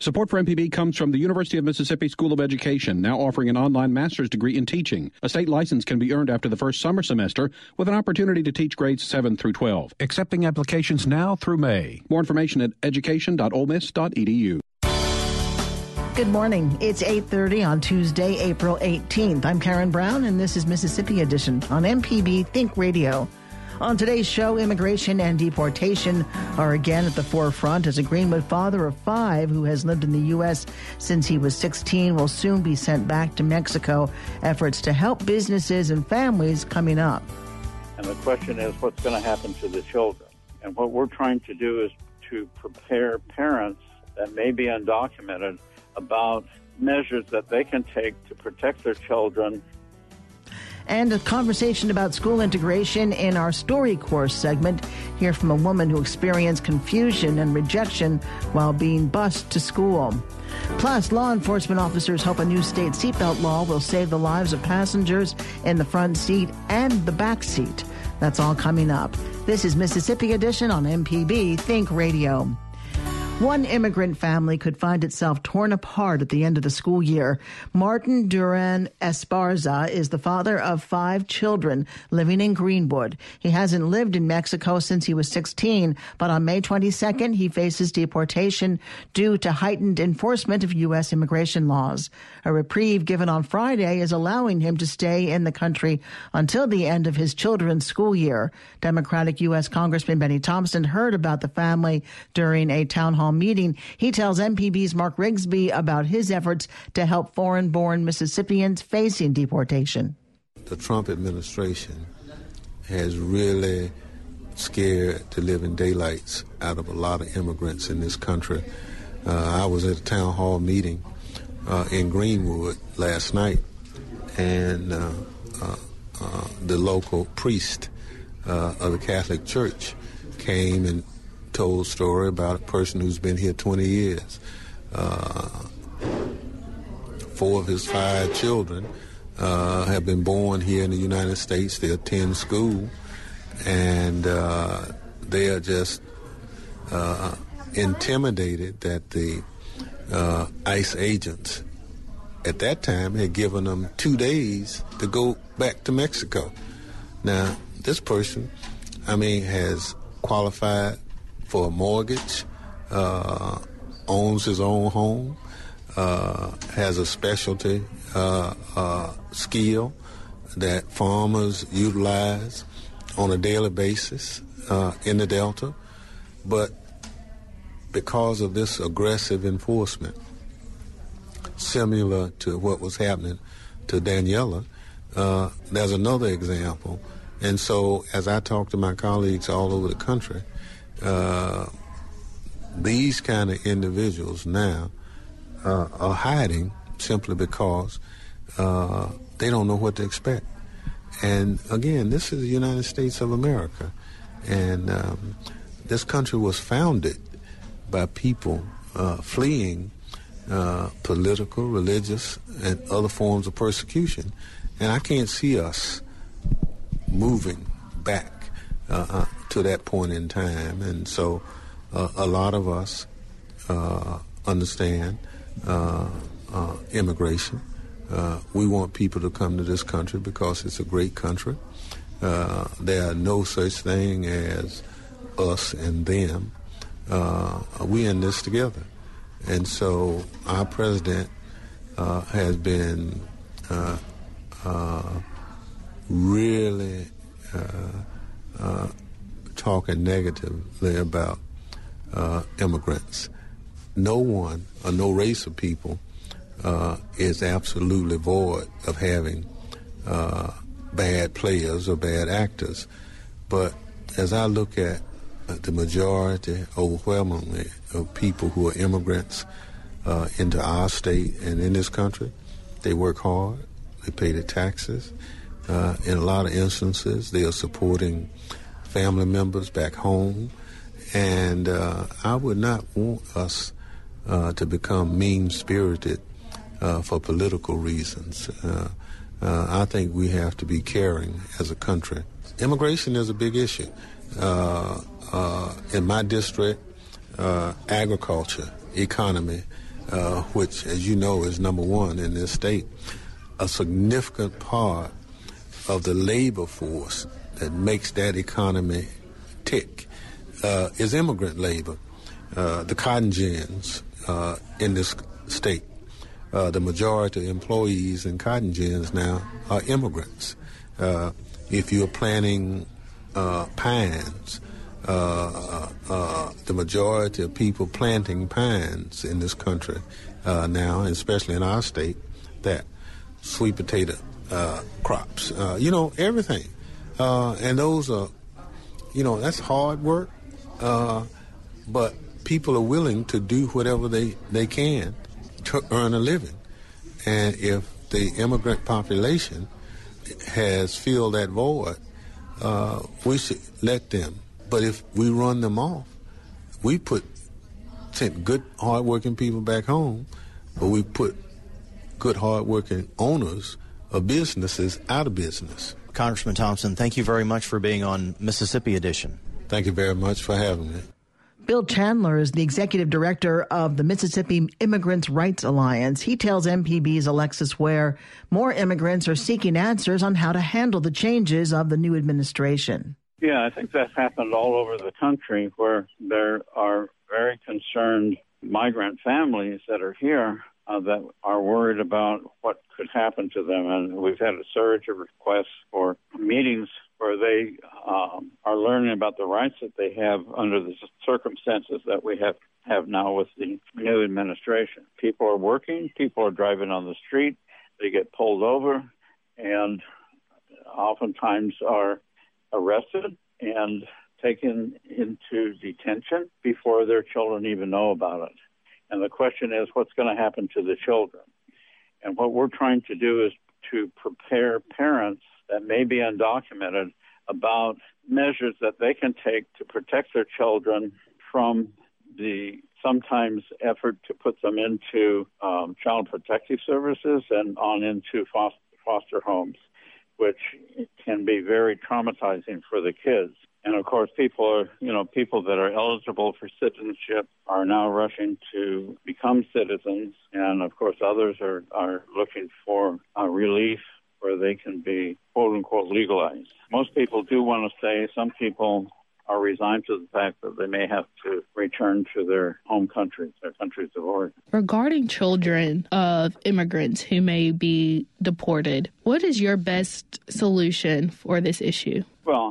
Support for MPB comes from the University of Mississippi School of Education, now offering an online master's degree in teaching. A state license can be earned after the first summer semester with an opportunity to teach grades 7 through 12. Accepting applications now through May. More information at education.olemiss.edu. Good morning. It's 8:30 on Tuesday, April 18th. I'm Karen Brown and this is Mississippi Edition on MPB Think Radio. On today's show, immigration and deportation are again at the forefront as a Greenwood father of five who has lived in the U.S. since he was 16 will soon be sent back to Mexico. Efforts to help businesses and families coming up. And the question is, what's going to happen to the children? And what we're trying to do is to prepare parents that may be undocumented about measures that they can take to protect their children and a conversation about school integration in our StoryCorps segment. Hear from a woman who experienced confusion and rejection while being bused to school. Plus, law enforcement officers hope a new state seatbelt law will save the lives of passengers in the front seat and the back seat. That's all coming up. This is Mississippi Edition on MPB Think Radio. One immigrant family could find itself torn apart at the end of the school year. Martin Duran Esparza is the father of five children living in Greenwood. He hasn't lived in Mexico since he was 16, but on May 22nd, he faces deportation due to heightened enforcement of U.S. immigration laws. A reprieve given on Friday is allowing him to stay in the country until the end of his children's school year. Democratic U.S. Congressman Benny Thompson heard about the family during a town hall meeting. He tells MPB's Mark Rigsby about his efforts to help foreign born Mississippians facing deportation. The Trump administration has really scared the living daylights out of a lot of immigrants in this country. Uh, I was at a town hall meeting uh, in Greenwood last night, and uh, uh, uh the local priest uh, of the Catholic Church came and told story about a person who's been here 20 years. Uh, four of his five children uh, have been born here in the United States. They attend school, and uh, they are just uh, intimidated that the uh, ICE agents at that time had given them two days to go back to Mexico. Now, this person, I mean, has qualified for a mortgage, uh, owns his own home, uh, has a specialty uh, uh, skill that farmers utilize on a daily basis uh, in the Delta. But because of this aggressive enforcement, similar to what was happening to Daniela, uh, there's another example. And so, as I talk to my colleagues all over the country, uh, these kind of individuals now uh, are hiding simply because uh, they don't know what to expect. And again, this is the United States of America. And um, this country was founded by people uh, fleeing uh, political, religious, and other forms of persecution. And I can't see us moving back uh, uh, to that point in time. And so uh, a lot of us uh, understand uh, uh, immigration. we want people to come to this country because it's a great country. there are no such thing as us and them. uh, we in this together. And so our president uh, has been uh, uh really uh, uh, talking negatively about immigrants. No one or no race of people is absolutely void of having bad players or bad actors. But as I look at the majority, overwhelmingly, of people who are immigrants uh, into our state and in this country, they work hard, they pay their taxes. Uh, in a lot of instances, they are supporting family members back home. And uh, I would not want us uh, to become mean spirited uh, for political reasons. Uh, I think we have to be caring as a country. Immigration is a big issue uh, in my district, uh, agriculture, economy, uh, which, as you know, is number one in this state, a significant part of the labor force that makes that economy tick uh, is immigrant labor. Uh, the cotton gins uh, in this state, the majority of employees in cotton gins now are immigrants. if you're planting pines, uh, uh, the majority of people planting pines in this country uh, now, especially in our state, that sweet potato uh, crops, uh, you know, everything. Uh, and those are, you know, that's hard work, but people are willing to do whatever they, they can to earn a living. And if the immigrant population has filled that void, we should let them but if we run them off, we put sent good, hardworking people back home, but we put good, hardworking owners of businesses out of business. Congressman Thompson, thank you very much for being on Mississippi Edition. Thank you very much for having me. Bill Chandler is the executive director of the Mississippi Immigrants' Rights Alliance. He tells MPB's Alexis Ware more immigrants are seeking answers on how to handle the changes of the new administration. Yeah, I think that's happened all over the country where there are very concerned migrant families that are here uh, that are worried about what could happen to them. And we've had a surge of requests for meetings where they um, are learning about the rights that they have under the circumstances that we have, have now with the new administration. People are working, people are driving on the street, they get pulled over, and oftentimes are arrested and taken into detention before their children even know about it. And the question is, what's going to happen to the children? And what we're trying to do is to prepare parents that may be undocumented about measures that they can take to protect their children from the sometimes effort to put them into um, child protective services and on into foster, foster homes which can be very traumatizing for the kids. And of course, people are, you know, people that are eligible for citizenship are now rushing to become citizens. And of course, others are, are looking for a relief where they can be quote unquote legalized. Most people do want to stay. Some people are resigned to the fact that they may have to return to their home countries, their countries of origin. Regarding children of immigrants who may be deported, what is your best solution for this issue? Well,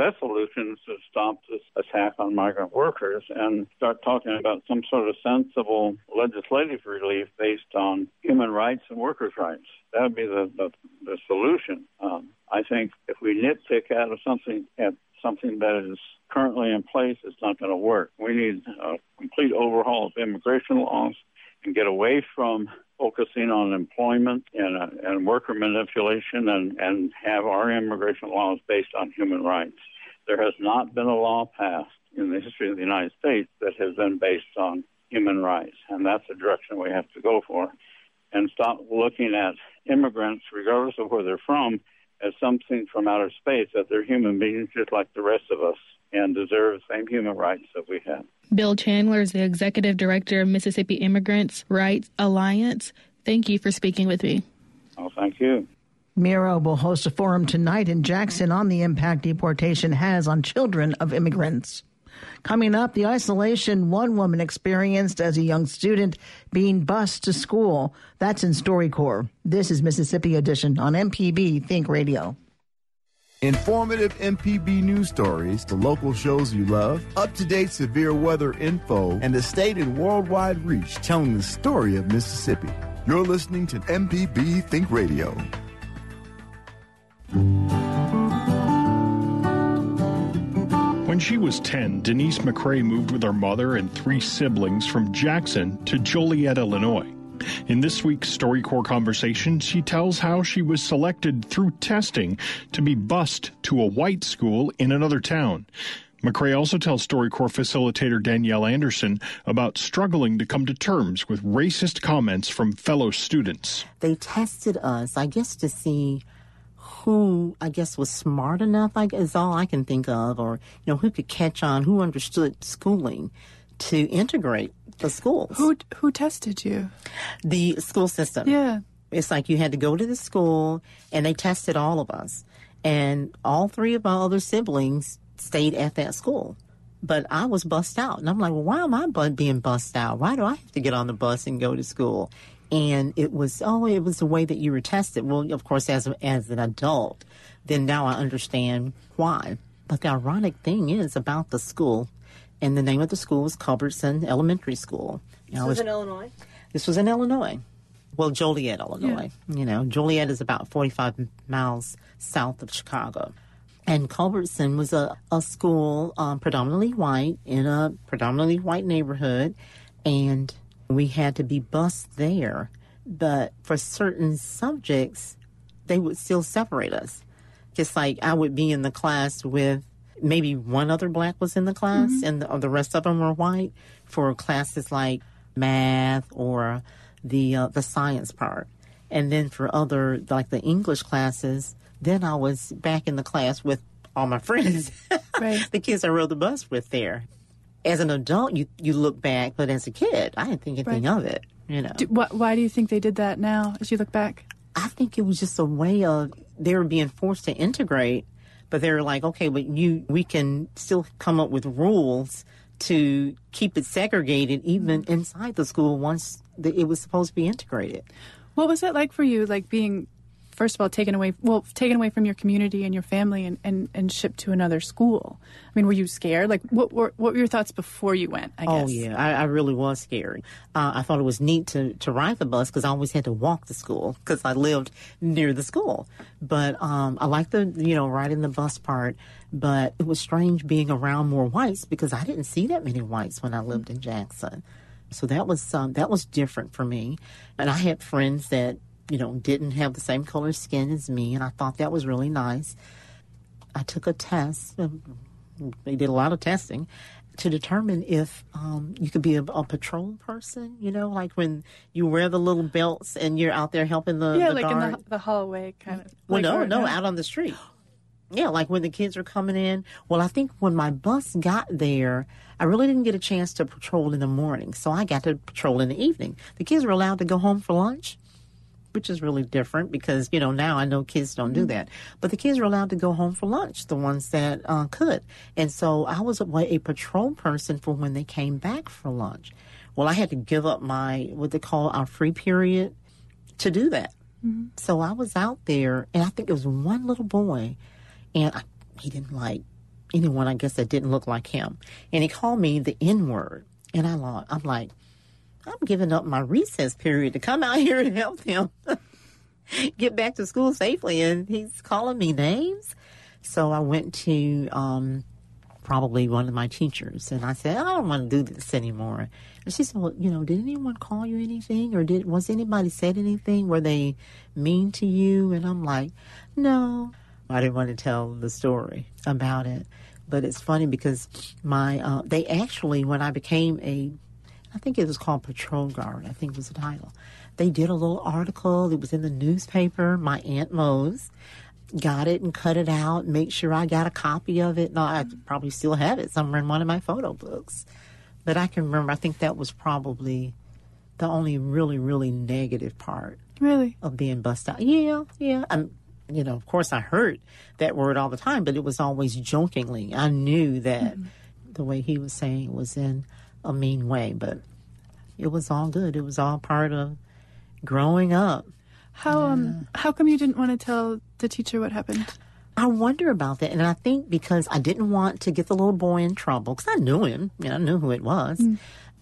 best solution is to stop this attack on migrant workers and start talking about some sort of sensible legislative relief based on human rights and workers' rights. That would be the, the, the solution. Um, I think if we nitpick out of something at something that is currently in place is not going to work. We need a complete overhaul of immigration laws and get away from focusing on employment and, uh, and worker manipulation and, and have our immigration laws based on human rights. There has not been a law passed in the history of the United States that has been based on human rights, and that's the direction we have to go for. And stop looking at immigrants, regardless of where they're from, as something from outer space, that they're human beings just like the rest of us and deserve the same human rights that we have. Bill Chandler is the executive director of Mississippi Immigrants' Rights Alliance. Thank you for speaking with me. Oh, thank you. MIRA will host a forum tonight in Jackson on the impact deportation has on children of immigrants. Coming up, the isolation one woman experienced as a young student being bused to school. That's in StoryCorps. This is Mississippi Edition on MPB Think Radio. Informative MPB news stories, the local shows you love, up to date severe weather info, and the state worldwide reach telling the story of Mississippi. You're listening to MPB Think Radio. When she was 10, Denise McCrae moved with her mother and three siblings from Jackson to Joliet, Illinois. In this week's StoryCorps conversation, she tells how she was selected through testing to be bused to a white school in another town. McCrae also tells StoryCorps facilitator Danielle Anderson about struggling to come to terms with racist comments from fellow students. They tested us, I guess, to see who I guess was smart enough, I guess is all I can think of, or you know, who could catch on, who understood schooling to integrate the schools. Who who tested you? The school system. Yeah. It's like you had to go to the school and they tested all of us. And all three of my other siblings stayed at that school. But I was bussed out. And I'm like, well, why am I being bussed out? Why do I have to get on the bus and go to school? And it was oh it was the way that you were tested. Well of course as as an adult then now i understand why. But the ironic thing is about the school and the name of the school was culbertson elementary school. This was in illinois? This was in illinois. Well joliet illinois. Yeah. you know joliet is about 45 miles south of chicago. And culbertson was a, a school um, predominantly white in a predominantly white neighborhood and we had to be bused there. But for certain subjects, they would still separate us. Just like I would be in the class with maybe one other black was in the class mm-hmm. and the, the, rest of them were white for classes like math or the uh, the science part. And then for other like the English classes, then I was back in the class with all my friends. Right. the kids I rode the bus with there as an adult, you you look back, but as a kid, I didn't think anything right. of it. You know, do, wh- why do you think they did that now? As you look back, I think it was just a way of they were being forced to integrate, but they were like, okay, but you we can still come up with rules to keep it segregated even mm-hmm. inside the school once the, it was supposed to be integrated. What was it like for you, like being first of all taken away well taken away from your community and your family and, and, and shipped to another school. I mean were you scared? Like what were what were your thoughts before you went i oh, guess? oh yeah. I, I really was scared. Uh, i thought it was neat to, to ride the bus because i always had to walk to school because i lived near the school. But um, i liked the you know riding the bus part but it was strange being around more whites because i didn't see that many whites when i lived in jackson. So that was um, that was different for me. And i had friends that you know, didn't have the same color skin as me, and I thought that was really nice. I took a test. Um, they did a lot of testing to determine if um, you could be a, a, patrol person. You know, like when you wear the little belts and you're out there helping the yeah, the like guard. in the, the hallway kind of. Well, like, no, no, out on the street. Yeah, like when the kids are coming in. Well, I think when my bus got there, I really didn't get a chance to patrol in the morning, so I got to patrol in the evening. The kids were allowed to go home for lunch which is really different because you know now I know kids don't do mm-hmm. that. But the kids were allowed to go home for lunch, the ones that uh, could, and so I was a, a patrol person for when they came back for lunch. Well, I had to give up my what they call our free period to do that. Mm-hmm. So I was out there, and I think it was one little boy, and I, he didn't like anyone, I guess, that didn't look like him, and he called me the N word, and I I'm like I'm giving up my recess period to come out here and help him get back to school safely. And he's calling me names. So I went to um, probably one of my teachers and I said, I don't want to do this anymore. And she said, Well, you know, did anyone call you anything or did was anybody said anything? Were they mean to you? And I'm like, No. I didn't want to tell the story about it. But it's funny because my uh, they actually when I became a I think it was called Patrol Guard, I think was the title. They did a little article. It was in the newspaper. My Aunt Mose got it and cut it out, make sure I got a copy of it. No, I probably still have it somewhere in one of my photo books. But I can remember, I think that was probably the only really, really negative part. Really? Of being busted out. Yeah, yeah. I'm, you know, of course I heard that word all the time, but it was always jokingly. I knew that. Mm-hmm the way he was saying was in a mean way, but it was all good. It was all part of growing up. How um how come you didn't want to tell the teacher what happened? I wonder about that, and I think because I didn't want to get the little boy in trouble, because I knew him, know, I knew who it was. Mm.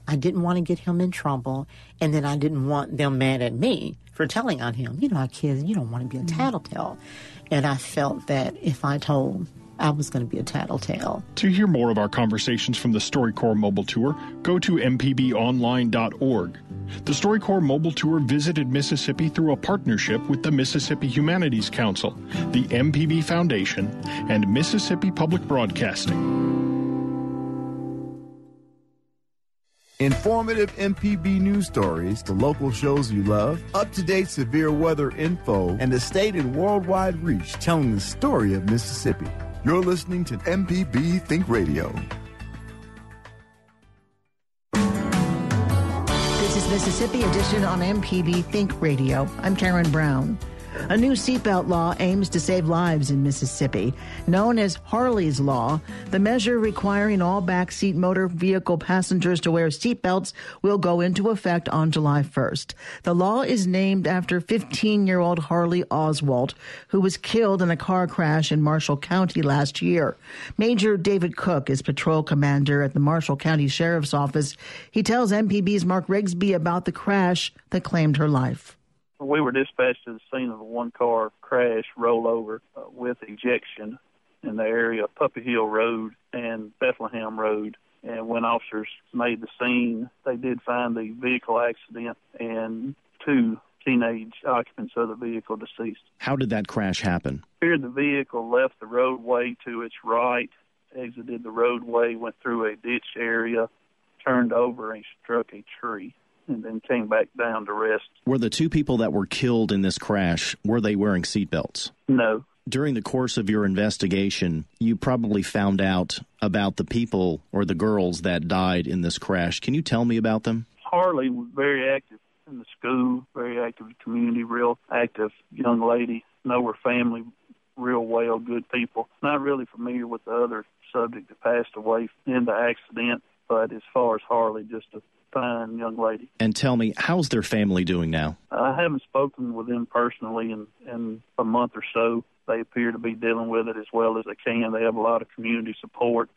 I didn't want to get him in trouble, and then I didn't want them mad at me for telling on him. You know, our kids, you don't want to be a tattletale, and I felt that if I told, I was going to be a tattletale. To hear more of our conversations from the StoryCorps Mobile Tour, go to mpbonline.org. The StoryCorps Mobile Tour visited Mississippi through a partnership with the Mississippi Humanities Council, the MPB Foundation, and Mississippi Public Broadcasting. Informative MPB news stories, the local shows you love, up to date severe weather info, and the state and worldwide reach telling the story of Mississippi. You're listening to MPB Think Radio. This is Mississippi Edition on MPB Think Radio. I'm Karen Brown. A new seatbelt law aims to save lives in Mississippi. Known as Harley's Law, the measure requiring all backseat motor vehicle passengers to wear seatbelts will go into effect on July 1st. The law is named after 15 year old Harley Oswald, who was killed in a car crash in Marshall County last year. Major David Cook is patrol commander at the Marshall County Sheriff's Office. He tells MPB's Mark Rigsby about the crash that claimed her life. We were dispatched to the scene of a one car crash rollover uh, with ejection in the area of Puppy Hill Road and Bethlehem Road. And when officers made the scene, they did find the vehicle accident and two teenage occupants of the vehicle deceased. How did that crash happen? Here, the vehicle left the roadway to its right, exited the roadway, went through a ditch area, turned over, and struck a tree and then came back down to rest. Were the two people that were killed in this crash, were they wearing seatbelts? No. During the course of your investigation, you probably found out about the people or the girls that died in this crash. Can you tell me about them? Harley was very active in the school, very active in the community, real active young lady. Know her family real well, good people. Not really familiar with the other subject that passed away in the accident, but as far as Harley, just a fine young lady. And tell me, how's their family doing now? I haven't spoken with them personally in, in a month or so. They appear to be dealing with it as well as they can. They have a lot of community support,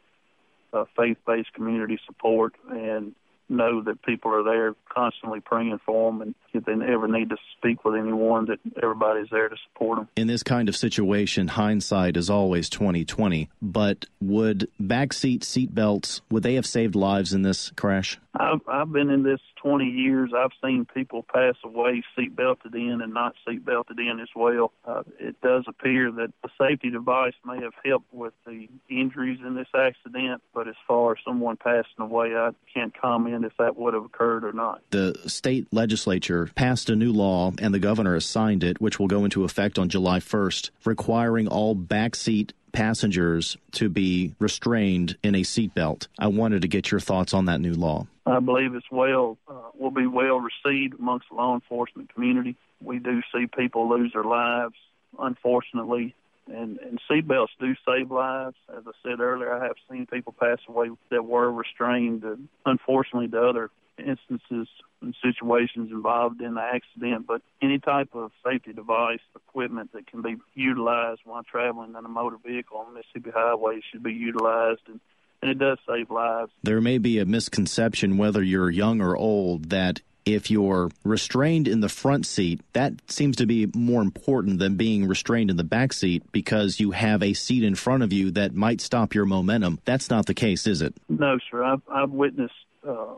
uh, faith based community support, and know that people are there constantly praying for them. And if they ever need to speak with anyone, that everybody's there to support them. In this kind of situation, hindsight is always twenty twenty. But would backseat seatbelts would they have saved lives in this crash? I've, I've been in this 20 years. I've seen people pass away seatbelted in and not seatbelted in as well. Uh, it does appear that the safety device may have helped with the injuries in this accident, but as far as someone passing away, I can't comment if that would have occurred or not. The state legislature passed a new law, and the governor has signed it, which will go into effect on July 1st, requiring all backseat passengers to be restrained in a seatbelt. I wanted to get your thoughts on that new law. I believe it's well uh, will be well received amongst the law enforcement community. We do see people lose their lives, unfortunately, and and seatbelts do save lives. As I said earlier, I have seen people pass away that were restrained. And unfortunately, the other instances and situations involved in the accident, but any type of safety device, equipment that can be utilized while traveling in a motor vehicle on Mississippi highways should be utilized and and it does save lives. There may be a misconception, whether you're young or old, that if you're restrained in the front seat, that seems to be more important than being restrained in the back seat because you have a seat in front of you that might stop your momentum. That's not the case, is it? No, sir. I've, I've witnessed uh,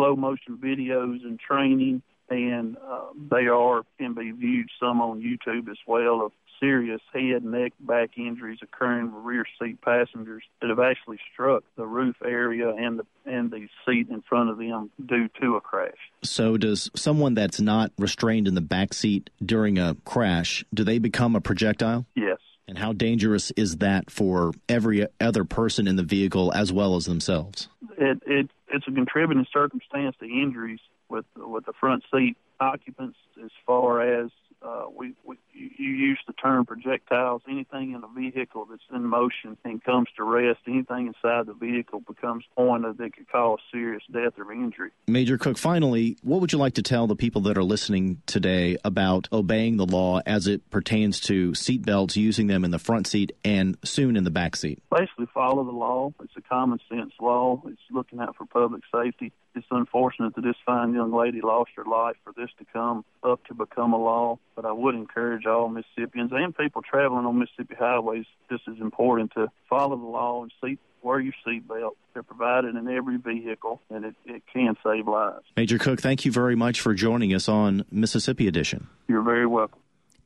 slow motion videos and training, and uh, they are can be viewed some on YouTube as well of serious head, neck, back injuries occurring with rear seat passengers that have actually struck the roof area and the and the seat in front of them due to a crash. So, does someone that's not restrained in the back seat during a crash do they become a projectile? Yes. And how dangerous is that for every other person in the vehicle as well as themselves? It it it's a contributing circumstance to injuries with with the front seat occupants as far as uh, we, we you, use the term projectiles. Anything in a vehicle that's in motion and comes to rest, anything inside the vehicle becomes pointed that could cause serious death or injury. Major Cook, finally, what would you like to tell the people that are listening today about obeying the law as it pertains to seat belts, using them in the front seat and soon in the back seat? Basically, follow the law. It's a common sense law. It's looking out for public safety. It's unfortunate that this fine young lady lost her life for this to come up to become a law, but I would encourage all Mississippians and people traveling on Mississippi highways, this is important to follow the law and see wear your seatbelt. They're provided in every vehicle, and it, it can save lives. Major Cook, thank you very much for joining us on Mississippi Edition. You're very welcome.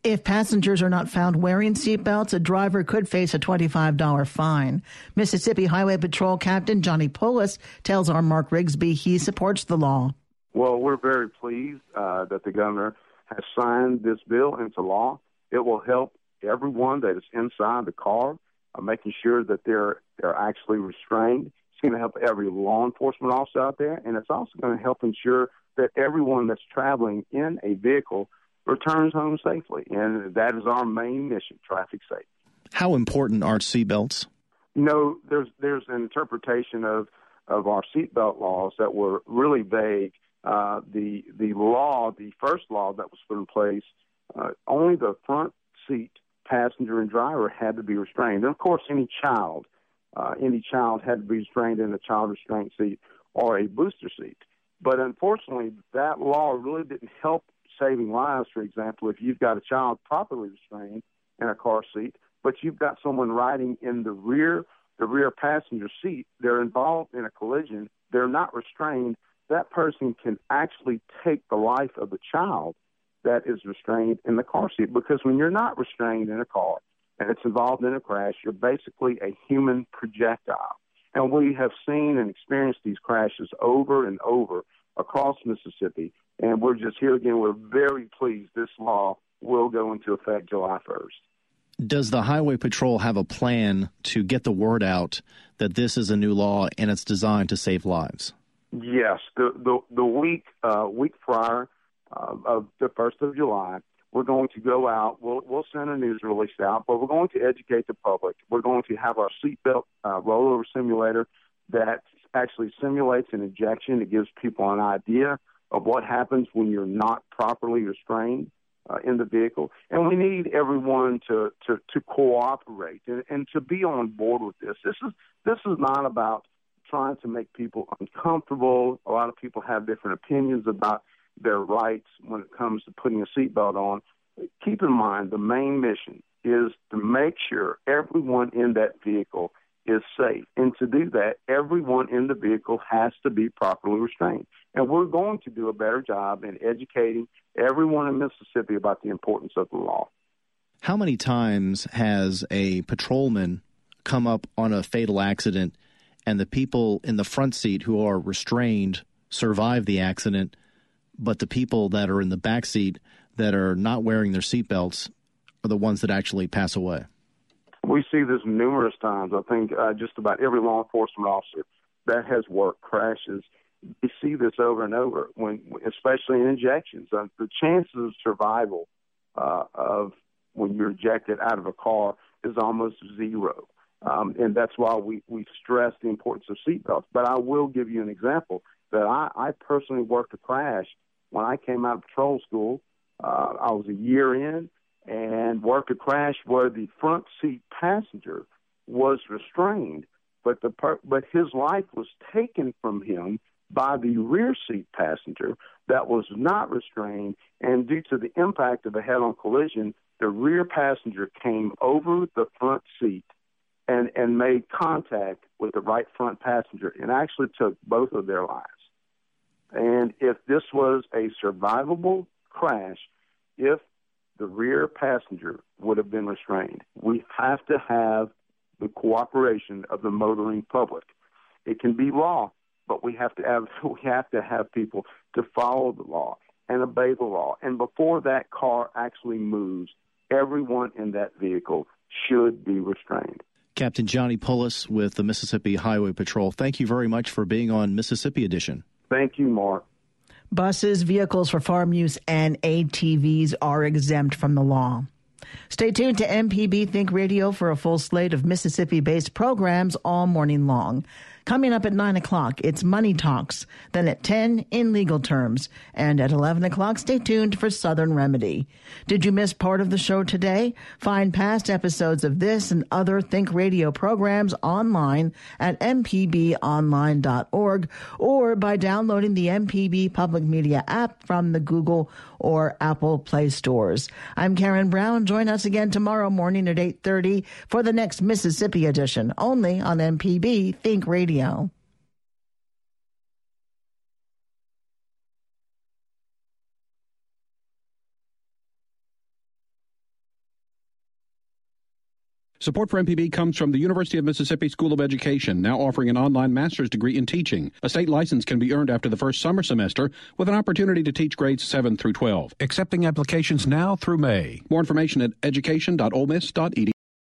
If passengers are not found wearing seatbelts, a driver could face a $25 fine. Mississippi Highway Patrol Captain Johnny Poulos tells our Mark Rigsby he supports the law. Well, we're very pleased uh, that the governor has signed this bill into law. It will help everyone that is inside the car, uh, making sure that they're they're actually restrained. It's going to help every law enforcement officer out there, and it's also going to help ensure that everyone that's traveling in a vehicle returns home safely. And that is our main mission, traffic safety. How important are seatbelts? You know, there's there's an interpretation of of our seatbelt laws that were really vague. Uh, the the law, the first law that was put in place, uh, only the front seat passenger and driver had to be restrained. And of course, any child, uh, any child had to be restrained in a child restraint seat or a booster seat. But unfortunately, that law really didn't help saving lives, for example, if you've got a child properly restrained in a car seat, but you've got someone riding in the rear, the rear passenger seat, they're involved in a collision, they're not restrained, that person can actually take the life of the child that is restrained in the car seat. Because when you're not restrained in a car and it's involved in a crash, you're basically a human projectile. And we have seen and experienced these crashes over and over across Mississippi. And we're just here again. We're very pleased this law will go into effect July 1st. Does the Highway Patrol have a plan to get the word out that this is a new law and it's designed to save lives? Yes, the the, the week uh, week prior uh, of the first of July, we're going to go out. We'll we'll send a news release out, but we're going to educate the public. We're going to have our seatbelt uh, rollover simulator that actually simulates an ejection. It gives people an idea of what happens when you're not properly restrained uh, in the vehicle. And we need everyone to, to, to cooperate and, and to be on board with this. This is this is not about trying to make people uncomfortable. A lot of people have different opinions about their rights when it comes to putting a seatbelt on. Keep in mind the main mission is to make sure everyone in that vehicle is safe. And to do that, everyone in the vehicle has to be properly restrained. And we're going to do a better job in educating everyone in Mississippi about the importance of the law. How many times has a patrolman come up on a fatal accident and the people in the front seat who are restrained survive the accident, but the people that are in the back seat that are not wearing their seatbelts are the ones that actually pass away? We see this numerous times. I think uh, just about every law enforcement officer that has worked crashes. We see this over and over, when especially in injections. Uh, the chances of survival uh, of when you're ejected out of a car is almost zero. Um, and that's why we, we stress the importance of seatbelts. But I will give you an example that I, I personally worked a crash when I came out of patrol school. Uh, I was a year in, and worked a crash where the front seat passenger was restrained, but the per- but his life was taken from him by the rear seat passenger that was not restrained, and due to the impact of a head-on collision, the rear passenger came over the front seat and and made contact with the right front passenger and actually took both of their lives. And if this was a survivable crash, if the rear passenger would have been restrained. We have to have the cooperation of the motoring public. It can be law, but we have to have we have to have people to follow the law and obey the law. And before that car actually moves, everyone in that vehicle should be restrained. Captain Johnny Poulos with the Mississippi Highway Patrol. Thank you very much for being on Mississippi Edition. Thank you, Mark. Buses, vehicles for farm use, and ATVs are exempt from the law. Stay tuned to MPB Think Radio for a full slate of Mississippi based programs all morning long. Coming up at 9 o'clock, it's Money Talks. Then at 10, in legal terms. And at 11 o'clock, stay tuned for Southern Remedy. Did you miss part of the show today? Find past episodes of this and other Think Radio programs online at mpbonline.org or by downloading the MPB Public Media app from the Google or Apple Play stores. I'm Karen Brown. Join us again tomorrow morning at 8:30 for the next Mississippi edition, only on MPB Think Radio. Support for MPB comes from the University of Mississippi School of Education, now offering an online master's degree in teaching. A state license can be earned after the first summer semester with an opportunity to teach grades 7 through 12. Accepting applications now through May. More information at education.olemiss.edu.